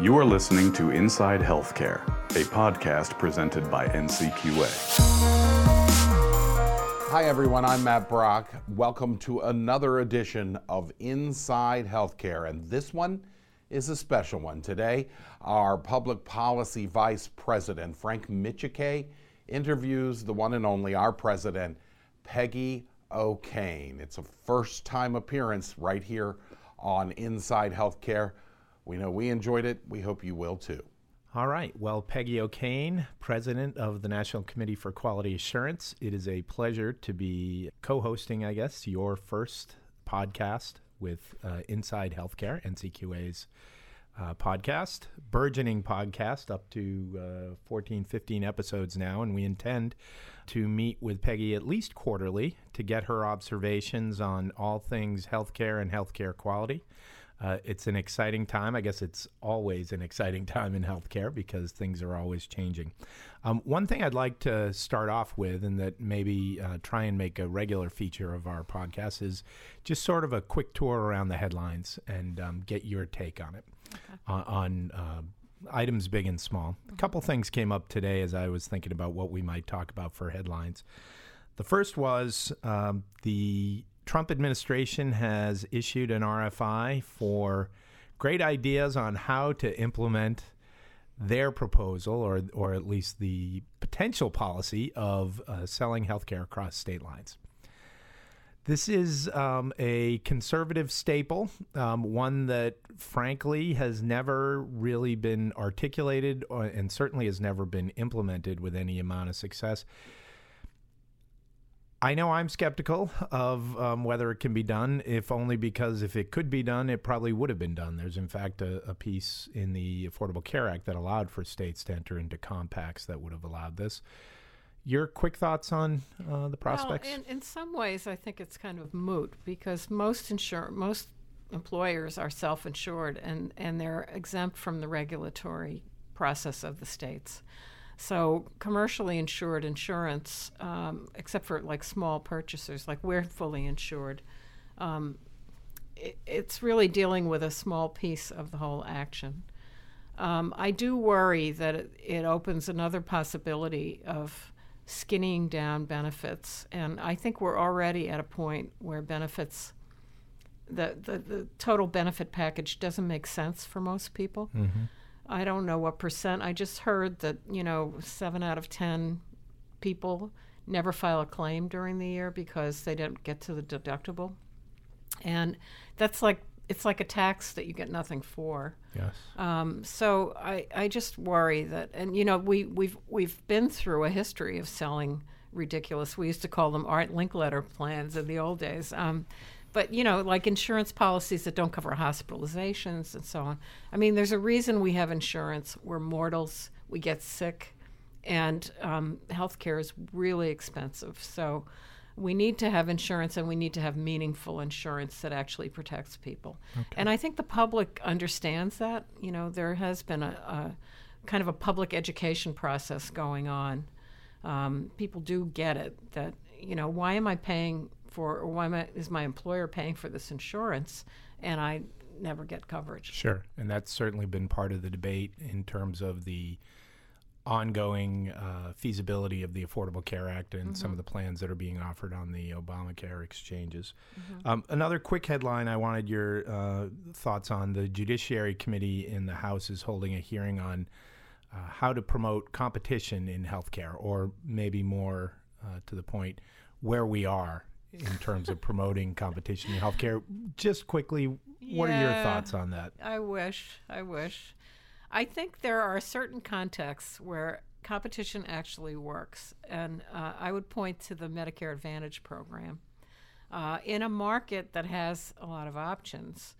You are listening to Inside Healthcare, a podcast presented by NCQA. Hi, everyone. I'm Matt Brock. Welcome to another edition of Inside Healthcare. And this one is a special one. Today, our public policy vice president, Frank Micciche, interviews the one and only our president, Peggy O'Kane. It's a first time appearance right here on Inside Healthcare. We know we enjoyed it. We hope you will too. All right. Well, Peggy O'Kane, president of the National Committee for Quality Assurance, it is a pleasure to be co hosting, I guess, your first podcast with uh, Inside Healthcare, NCQA's uh, podcast, burgeoning podcast, up to uh, 14, 15 episodes now. And we intend to meet with Peggy at least quarterly to get her observations on all things healthcare and healthcare quality. Uh, it's an exciting time. I guess it's always an exciting time in healthcare because things are always changing. Um, one thing I'd like to start off with, and that maybe uh, try and make a regular feature of our podcast, is just sort of a quick tour around the headlines and um, get your take on it, okay. uh, on uh, items big and small. Mm-hmm. A couple things came up today as I was thinking about what we might talk about for headlines. The first was um, the Trump administration has issued an RFI for great ideas on how to implement their proposal, or or at least the potential policy of uh, selling healthcare across state lines. This is um, a conservative staple, um, one that frankly has never really been articulated or, and certainly has never been implemented with any amount of success. I know I'm skeptical of um, whether it can be done, if only because if it could be done, it probably would have been done. There's, in fact, a, a piece in the Affordable Care Act that allowed for states to enter into compacts that would have allowed this. Your quick thoughts on uh, the prospects? Well, in, in some ways, I think it's kind of moot because most insure most employers are self-insured and, and they're exempt from the regulatory process of the states. So commercially insured insurance, um, except for like small purchasers, like we're fully insured. Um, it, it's really dealing with a small piece of the whole action. Um, I do worry that it, it, opens another possibility of skinning down benefits, and I think we're already at a point where benefits, the the, the total benefit package doesn't make sense for most people. Mm-hmm. I don't know what percent. I just heard that, you know, seven out of 10 people never file a claim during the year because they didn't get to the deductible. And that's like, it's like a tax that you get nothing for. Yes. Um, so I, I just worry that, and you know, we, we've, we've been through a history of selling ridiculous. We used to call them Art Linkletter plans in the old days. Um, but you know, like insurance policies that don't cover hospitalizations and so on. I mean, there's a reason we have insurance. We're mortals. We get sick, and um, healthcare is really expensive. So we need to have insurance, and we need to have meaningful insurance that actually protects people. Okay. And I think the public understands that. You know, there has been a, a kind of a public education process going on. Um, people do get it that you know why am I paying for, or why is my employer paying for this insurance and I never get coverage? Sure. And that's certainly been part of the debate in terms of the ongoing uh, feasibility of the Affordable Care Act and mm-hmm. some of the plans that are being offered on the Obamacare exchanges. Mm-hmm. Um, another quick headline I wanted your uh, thoughts on the Judiciary Committee in the House is holding a hearing on uh, how to promote competition in healthcare, or maybe more uh, to the point, where we are in terms of promoting competition in healthcare. Just quickly, what yeah, are your thoughts on that? I wish. I wish. I think there are certain contexts where competition actually works, and uh, I would point to the Medicare Advantage program. Uh, in a market that has a lot of options,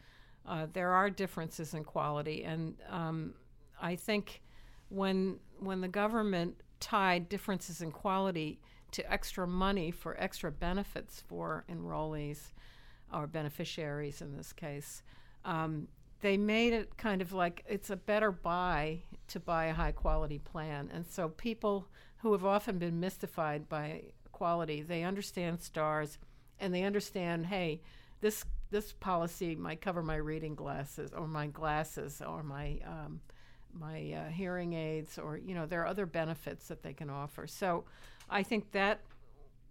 uh, there are differences in quality, and um, I think when when the government tied differences in quality to extra money for extra benefits for enrollees or beneficiaries in this case. Um, they made it kind of like it's a better buy to buy a high quality plan. And so people who have often been mystified by quality, they understand stars and they understand, hey, this this policy might cover my reading glasses or my glasses or my um, my uh, hearing aids or you know there are other benefits that they can offer. So I think that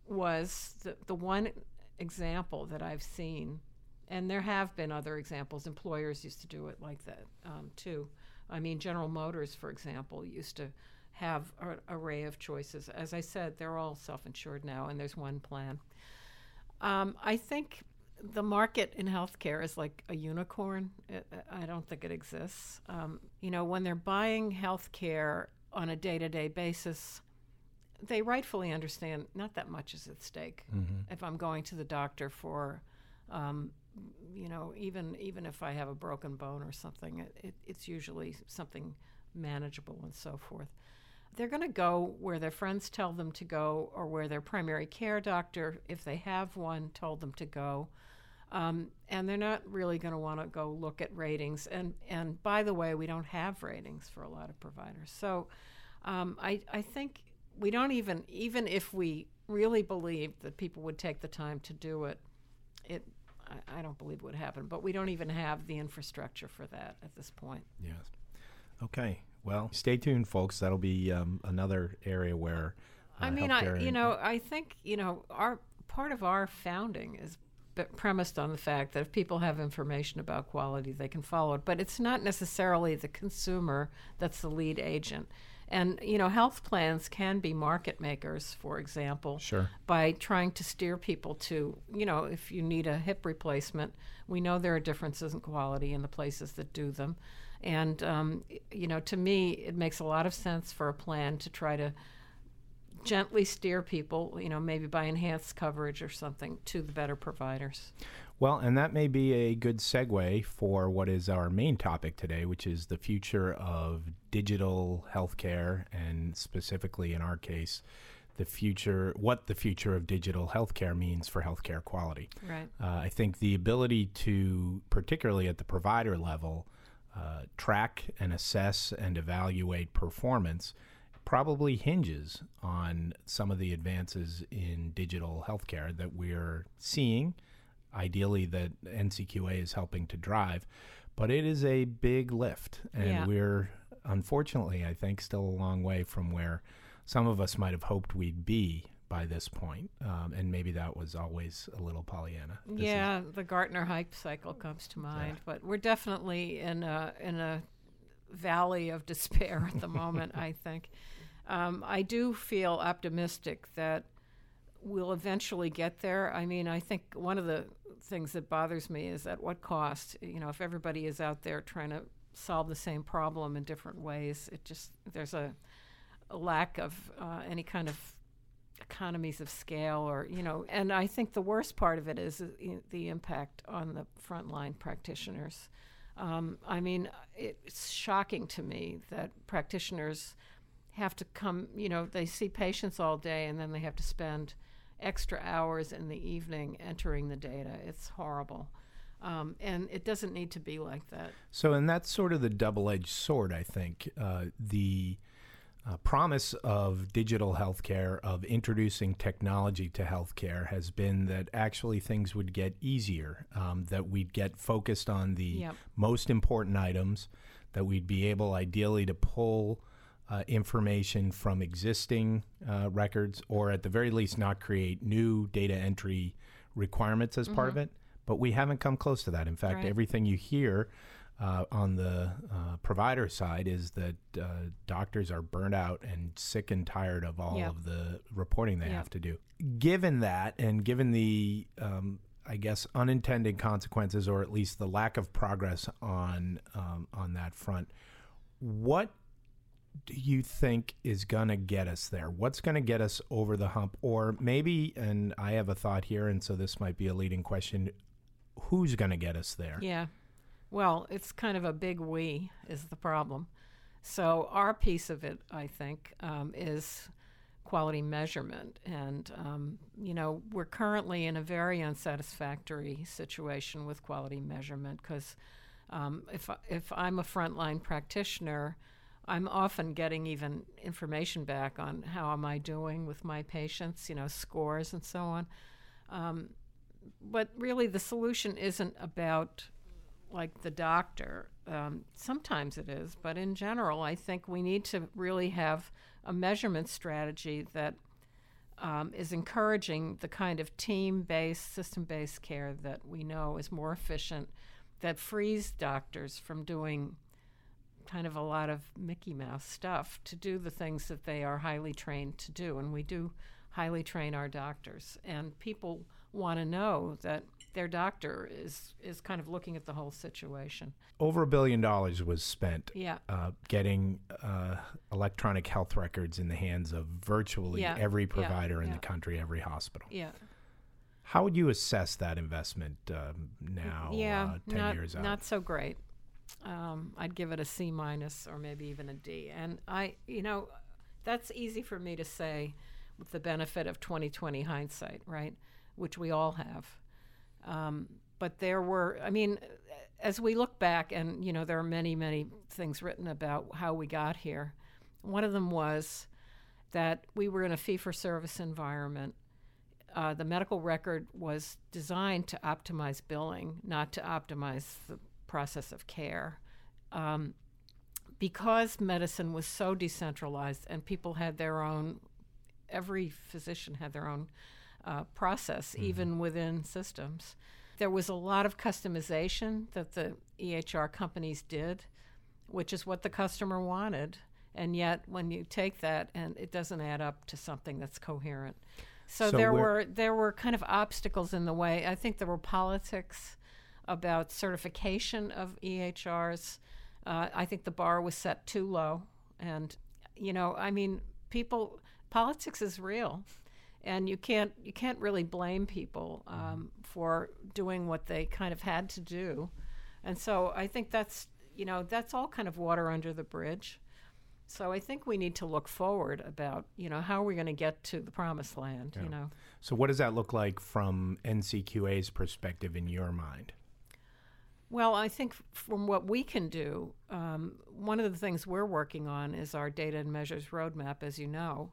was the, the one example that I've seen, and there have been other examples. Employers used to do it like that um, too. I mean, General Motors, for example, used to have an array of choices. As I said, they're all self-insured now, and there's one plan. Um, I think the market in healthcare is like a unicorn. It, I don't think it exists. Um, you know, when they're buying healthcare on a day-to-day basis, they rightfully understand not that much is at stake. Mm-hmm. If I'm going to the doctor for, um, you know, even even if I have a broken bone or something, it, it, it's usually something manageable and so forth. They're going to go where their friends tell them to go, or where their primary care doctor, if they have one, told them to go. Um, and they're not really going to want to go look at ratings. And and by the way, we don't have ratings for a lot of providers. So um, I I think we don't even even if we really believed that people would take the time to do it, it I, I don't believe would happen. But we don't even have the infrastructure for that at this point. Yes. Okay. Well, stay tuned, folks. That'll be um, another area where. Uh, I mean, I you know I think you know our part of our founding is premised on the fact that if people have information about quality, they can follow it. But it's not necessarily the consumer that's the lead agent. And you know, health plans can be market makers, for example, sure. by trying to steer people to, you know, if you need a hip replacement, we know there are differences in quality in the places that do them. And um, you know, to me, it makes a lot of sense for a plan to try to gently steer people, you know, maybe by enhanced coverage or something, to the better providers. Well, and that may be a good segue for what is our main topic today, which is the future of digital healthcare, and specifically in our case, the future, what the future of digital healthcare means for healthcare quality. Right. Uh, I think the ability to, particularly at the provider level, uh, track and assess and evaluate performance probably hinges on some of the advances in digital healthcare that we're seeing, ideally, that NCQA is helping to drive. But it is a big lift, and yeah. we're unfortunately, I think, still a long way from where some of us might have hoped we'd be by this point. Um, and maybe that was always a little Pollyanna. This yeah, is, the Gartner hype cycle comes to mind, yeah. but we're definitely in a in a valley of despair at the moment. I think um, I do feel optimistic that we'll eventually get there. I mean, I think one of the things that bothers me is at what cost. You know, if everybody is out there trying to solve the same problem in different ways, it just there's a, a lack of uh, any kind of economies of scale or you know and i think the worst part of it is uh, the impact on the frontline practitioners um, i mean it's shocking to me that practitioners have to come, you know, they see patients all day and then they have to spend extra hours in the evening entering the data. It's horrible. Um, and it doesn't need to be like that. So, and that's sort of the double edged sword, I think. Uh, the uh, promise of digital healthcare, of introducing technology to healthcare, has been that actually things would get easier, um, that we'd get focused on the yep. most important items, that we'd be able ideally to pull uh, information from existing uh, records, or at the very least, not create new data entry requirements as mm-hmm. part of it. But we haven't come close to that. In fact, right. everything you hear uh, on the uh, provider side is that uh, doctors are burnt out and sick and tired of all yep. of the reporting they yep. have to do. Given that, and given the um, I guess unintended consequences, or at least the lack of progress on um, on that front, what do you think is going to get us there? What's going to get us over the hump? Or maybe, and I have a thought here, and so this might be a leading question who's going to get us there? Yeah. Well, it's kind of a big we is the problem. So, our piece of it, I think, um, is quality measurement. And, um, you know, we're currently in a very unsatisfactory situation with quality measurement because um, if, if I'm a frontline practitioner, I'm often getting even information back on how am I doing with my patients, you know, scores and so on. Um, but really, the solution isn't about like the doctor. Um, sometimes it is, but in general, I think we need to really have a measurement strategy that um, is encouraging the kind of team based, system based care that we know is more efficient, that frees doctors from doing kind of a lot of Mickey Mouse stuff to do the things that they are highly trained to do. And we do highly train our doctors. And people want to know that their doctor is is kind of looking at the whole situation. Over a billion dollars was spent Yeah. uh, getting uh, electronic health records in the hands of virtually Yeah, every yeah, provider in yeah. the country, every hospital. Yeah. How would you assess that investment um, now, yeah, uh, 10 not, years out? not so great. Um, I'd give it a C minus or maybe even a D. And I, you know, that's easy for me to say with the benefit of 2020 hindsight, right? Which we all have. Um, but there were, I mean, as we look back, and, you know, there are many, many things written about how we got here. One of them was that we were in a fee for service environment uh, the medical record was designed to optimize billing, not to optimize the process of care. Um, because medicine was so decentralized and people had their own, every physician had their own uh, process, even within systems. There was a lot of customization that the EHR companies did, which is what the customer wanted. And yet, when you take that, and it doesn't add up to something that's coherent. So, So there were there were kind of obstacles in the way. I think there were politics about certification of EHRs. Uh, I think the bar was set too low, and you know, I mean, people politics is real, and you can't you can't really blame people um, for doing what they kind of had to do, and so I think that's you know that's all kind of water under the bridge. So I think we need to look forward about you know how are we going to get to the promised land, you know. so, what does that look like from NCQA's perspective in your mind? Well, I think from what we can do, um, one of the things we're working on is our data and measures roadmap, as you know.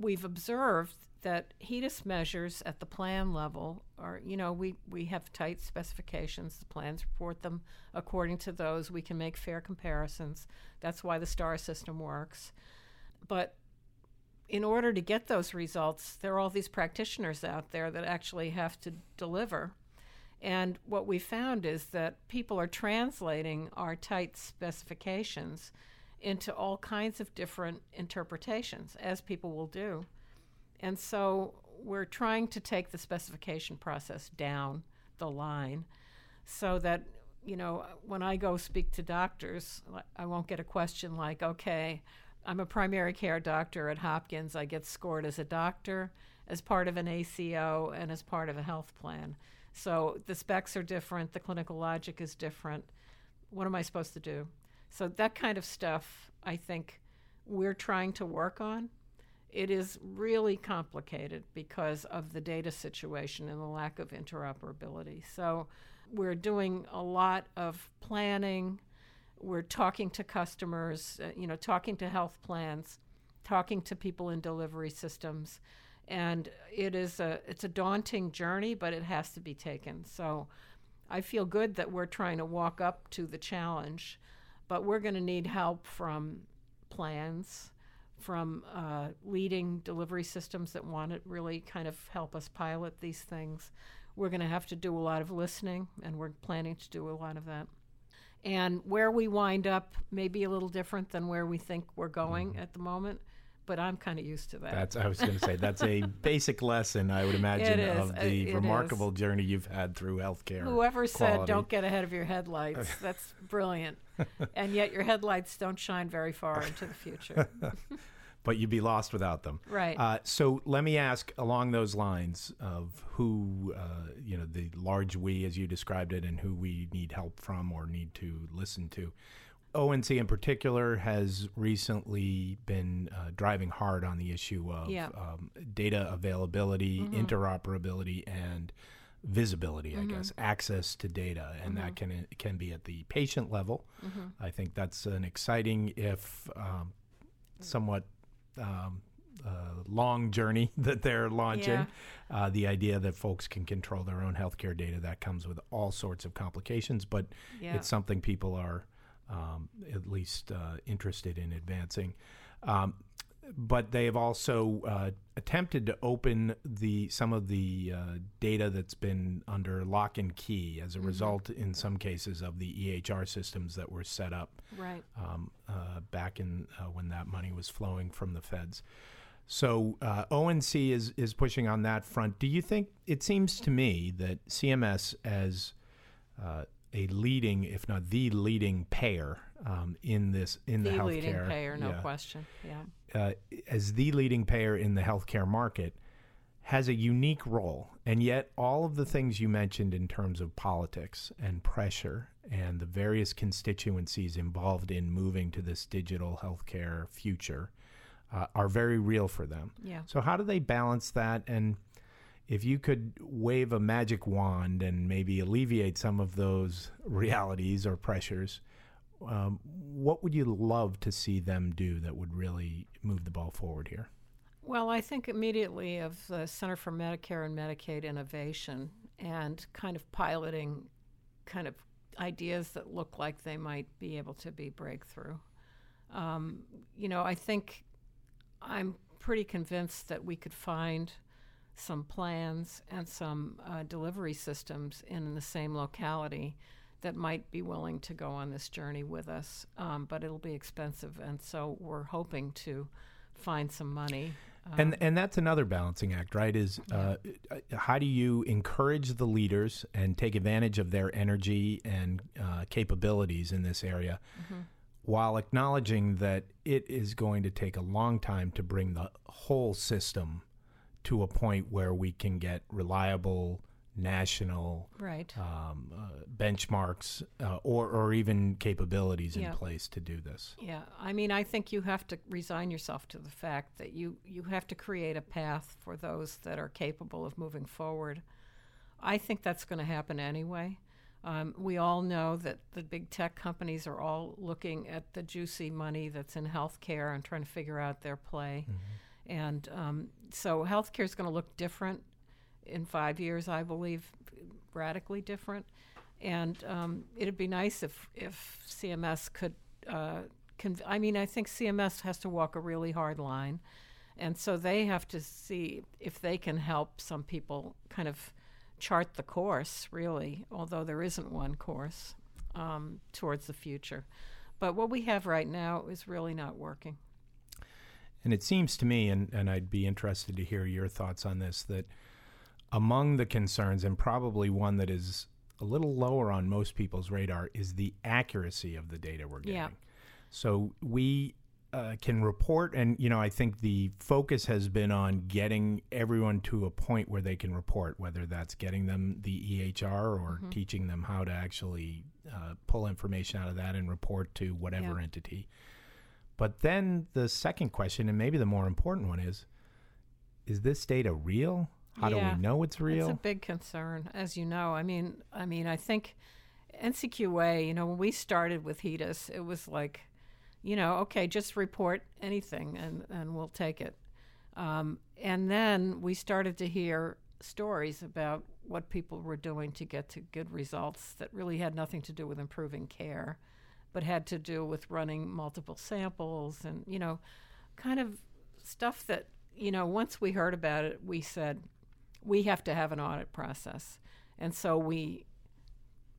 We've observed that HEDIS measures at the plan level are, you know, we, we have tight specifications. The plans report them according to those. We can make fair comparisons. That's why the STAR system works. But in order to get those results, there are all these practitioners out there that actually have to deliver. And what we found is that people are translating our tight specifications into all kinds of different interpretations, as people will do. And so we're trying to take the specification process down the line so that, you know, when I go speak to doctors, I won't get a question like, okay, I'm a primary care doctor at Hopkins. I get scored as a doctor, as part of an ACO, and as part of a health plan. So the specs are different, the clinical logic is different. What am I supposed to do? So that kind of stuff, I think we're trying to work on. It is really complicated because of the data situation and the lack of interoperability. So we're doing a lot of planning. We're talking to customers, uh, you know, talking to health plans, talking to people in delivery systems, and it is a it's a daunting journey, but it has to be taken. So I feel good that we're trying to walk up to the challenge, but we're going to need help from plans, from uh, leading delivery systems that want to really kind of help us pilot these things. We're going to have to do a lot of listening, and we're planning to do a lot of that. And where we wind up may be a little different than where we think we're going at the moment, but I'm kind of used to that. That's I was going to say that's a basic lesson I would imagine of the it remarkable journey you've had through healthcare. Whoever said don't get ahead of your headlights, that's brilliant. and yet your headlights don't shine very far into the future. but you'd be lost without them. Right. Uh, so let me ask along those lines of who, uh, you know, the large we as you described it, and who we need help from or need to listen to. ONC in particular has recently been uh, driving hard on the issue of Yeah. um, data availability, interoperability, and visibility. I guess access to data, and that can can be at the patient level. I think that's an exciting, if um, somewhat um, uh, long journey that they're launching. Yeah. Uh, the idea that folks can control their own healthcare data that comes with all sorts of complications, but Yeah. it's something people are um, at least uh, interested in advancing. Um, but they have also uh, attempted to open the some of the uh, data that's been under lock and key as a result, in some cases, of the EHR systems that were set up Right. um, uh, back in uh, when that money was flowing from the feds. So uh, ONC is is pushing on that front. Do you think it seems to me that CMS as uh, a leading, if not the leading payer um, in this in the, The healthcare leading payer, no yeah, question. Yeah. uh, as the leading payer in the healthcare market, has a unique role. And yet, all of the things you mentioned in terms of politics and pressure and the various constituencies involved in moving to this digital healthcare future uh, are very real for them. Yeah. So, how do they balance that? And if you could wave a magic wand and maybe alleviate some of those realities or pressures, um, what would you love to see them do that would really move the ball forward here? Well, I think immediately of the Center for Medicare and Medicaid Innovation and kind of piloting kind of ideas that look like they might be able to be breakthrough. Um, you know, I think I'm pretty convinced that we could find some plans and some uh, delivery systems in the same locality that might be willing to go on this journey with us, um, but it'll be expensive, and so we're hoping to find some money. and and that's another balancing act, right? Is uh, how do you encourage the leaders and take advantage of their energy and uh, capabilities in this area, while acknowledging that it is going to take a long time to bring the whole system to a point where we can get reliable national Right. um, uh, benchmarks uh, or or even capabilities in place to do this. Yeah, I mean, I think you have to resign yourself to the fact that you you have to create a path for those that are capable of moving forward. I think that's going to happen anyway. Um, we all know that the big tech companies are all looking at the juicy money that's in healthcare and trying to figure out their play. And um, so healthcare is going to look different in five years, I believe, radically different. And um, it'd be nice if, if CMS could. Uh, conv- I mean, I think CMS has to walk a really hard line. And so they have to see if they can help some people kind of chart the course, really, although there isn't one course um, towards the future. But what we have right now is really not working. And it seems to me, and, and I'd be interested to hear your thoughts on this, that among the concerns, and probably one that is a little lower on most people's radar, is the accuracy of the data we're getting. Yeah. So we uh, can report, and you know, I think the focus has been on getting everyone to a point where they can report, whether that's getting them the EHR or teaching them how to actually uh, pull information out of that and report to whatever Yeah. entity. But then the second question, and maybe the more important one, is: Is this data real? How do we know it's real? It's a big concern, as you know. I mean, I mean, I think NCQA. You know, when we started with HEDIS, it was like, you know, okay, just report anything, and and we'll take it. Um, and then we started to hear stories about what people were doing to get to good results that really had nothing to do with improving care, but had to do with running multiple samples and you know, kind of stuff that you know. Once we heard about it, we said we have to have an audit process. And so we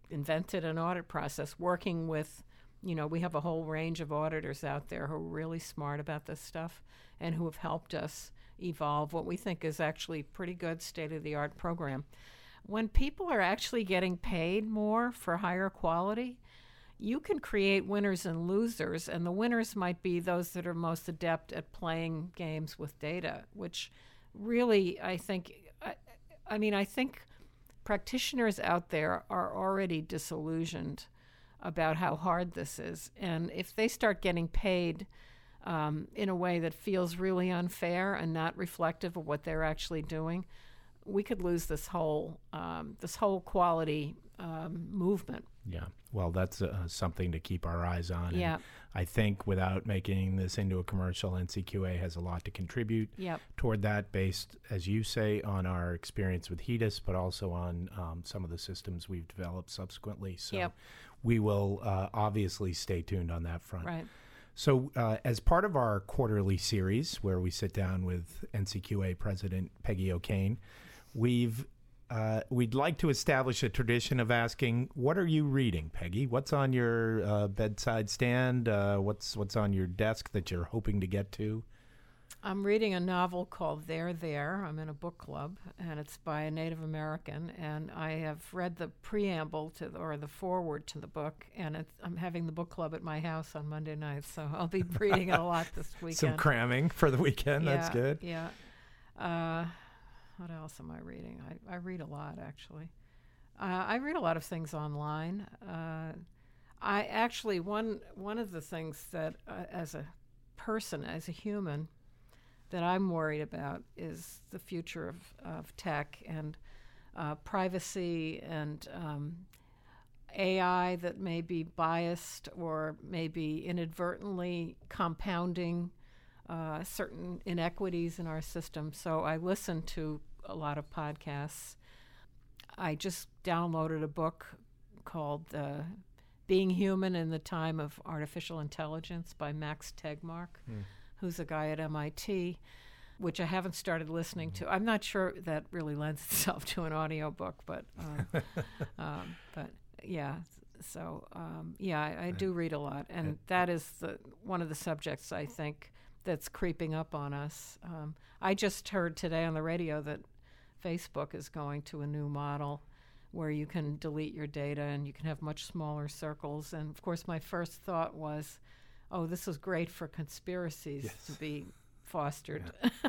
invented an audit process working with, you know, we have a whole range of auditors out there who are really smart about this stuff and who have helped us evolve what we think is actually pretty good state of the art program. When people are actually getting paid more for higher quality, you can create winners and losers, and the winners might be those that are most adept at playing games with data, which really, I think, I, I mean, I think practitioners out there are already disillusioned about how hard this is. And if they start getting paid um, in a way that feels really unfair and not reflective of what they're actually doing, we could lose this whole um, this whole quality um, movement. Yeah. Well, that's uh, something to keep our eyes on. and Yeah. I think without making this into a commercial, NCQA has a lot to contribute Yep. toward that, based, as you say, on our experience with HEDIS, but also on um, some of the systems we've developed subsequently. So Yep. we will uh, obviously stay tuned on that front. Right. So, uh, as part of our quarterly series where we sit down with NCQA President Peggy O'Kane, we've uh, we'd like to establish a tradition of asking, "What are you reading, Peggy? What's on your uh, bedside stand? Uh, what's what's on your desk that you're hoping to get to?" I'm reading a novel called There There. I'm in a book club, and it's by a Native American. And I have read the preamble to the, or the foreword to the book, and it's, I'm having the book club at my house on Monday night, so I'll be reading it a lot this weekend. Some cramming for the weekend. That's good. Yeah. Uh, what else am I reading? I, I read a lot, actually. Uh, I read a lot of things online. Uh, I actually one one of the things that, uh, as a person, as a human, that I'm worried about is the future of, of tech and uh, privacy and um, AI that may be biased or maybe inadvertently compounding uh, certain inequities in our system. So I listen to a lot of podcasts. I just downloaded a book called uh, Being Human in the Time of Artificial Intelligence by Max Tegmark, who's a guy at MIT, which I haven't started listening to. I'm not sure that really lends itself to an audiobook, but um, um, but yeah. So um, yeah, I, I do read a lot, and that is the one of the subjects I think that's creeping up on us. Um, I just heard today on the radio that Facebook is going to a new model where you can delete your data and you can have much smaller circles. And of course, my first thought was, oh, this is great for conspiracies to be fostered.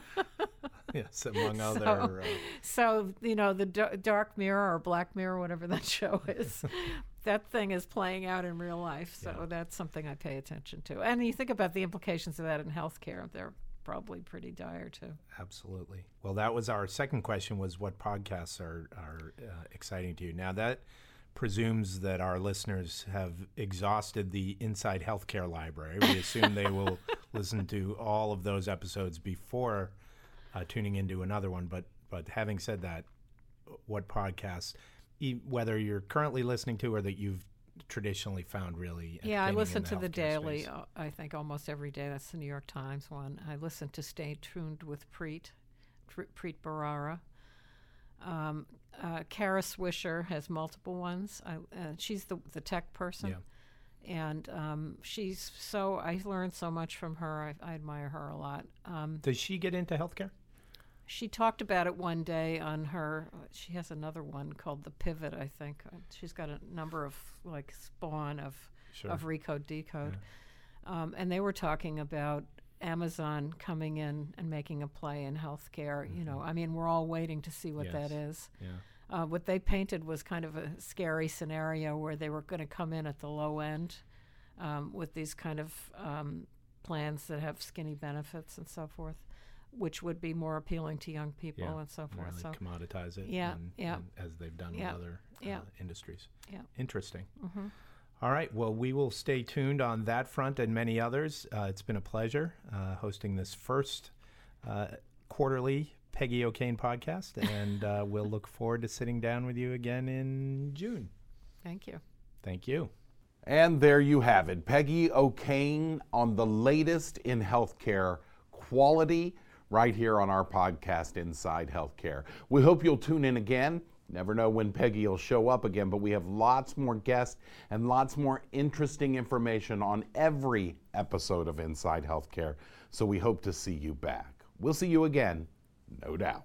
Yes, among So- other. Uh, so, you know, the d- Dark Mirror or Black Mirror, whatever that show is, that thing is playing out in real life. So Yeah. that's something I pay attention to. And you think about the implications of that in healthcare, they're probably pretty dire too. Absolutely. Well, that was our second question: was what podcasts are are uh, exciting to you? Now that presumes that our listeners have exhausted the Inside Healthcare library. We assume they will listen to all of those episodes before uh, tuning into another one. But but having said that, what podcasts, e- whether you're currently listening to or that you've traditionally found really Yeah, I listen to the Daily, space? uh, I think almost every day. That's the New York Times one. I listen to Stay Tuned with Preet, Preet Bharara. Um, uh, Kara Swisher has multiple ones. I, uh, she's the, the tech person. Yeah. And um, she's so, I learned so much from her. I, I admire her a lot. Um, Does she get into healthcare? She talked about it one day on her. She has another one called the Pivot, I think. She's got a number of like spawn of Sure. of Recode Decode, um, and they were talking about Amazon coming in and making a play in healthcare. You know, I mean, we're all waiting to see what that Mm-hmm. Yes. is. Yeah. Uh, what they painted was kind of a scary scenario where they were going to come in at the low end um, with these kind of um, plans that have skinny benefits and so forth, which would be more appealing to young people Yeah, and so forth. So, commoditize it. Yeah, and- yeah. and as they've done Yeah, with other yeah. uh, industries. Yeah. Interesting. Mhm. All right. Well, we will stay tuned on that front and many others. Uh, it's been a pleasure uh, hosting this first uh, quarterly Peggy O'Kane podcast, and uh, we'll look forward to sitting down with you again in June. thank you. Thank you. And there you have it. Peggy O'Kane on the latest in healthcare quality right here on our podcast, Inside Healthcare. We hope you'll tune in again. Never know when Peggy will show up again, but we have lots more guests and lots more interesting information on every episode of Inside Healthcare. So we hope to see you back. We'll see you again, no doubt.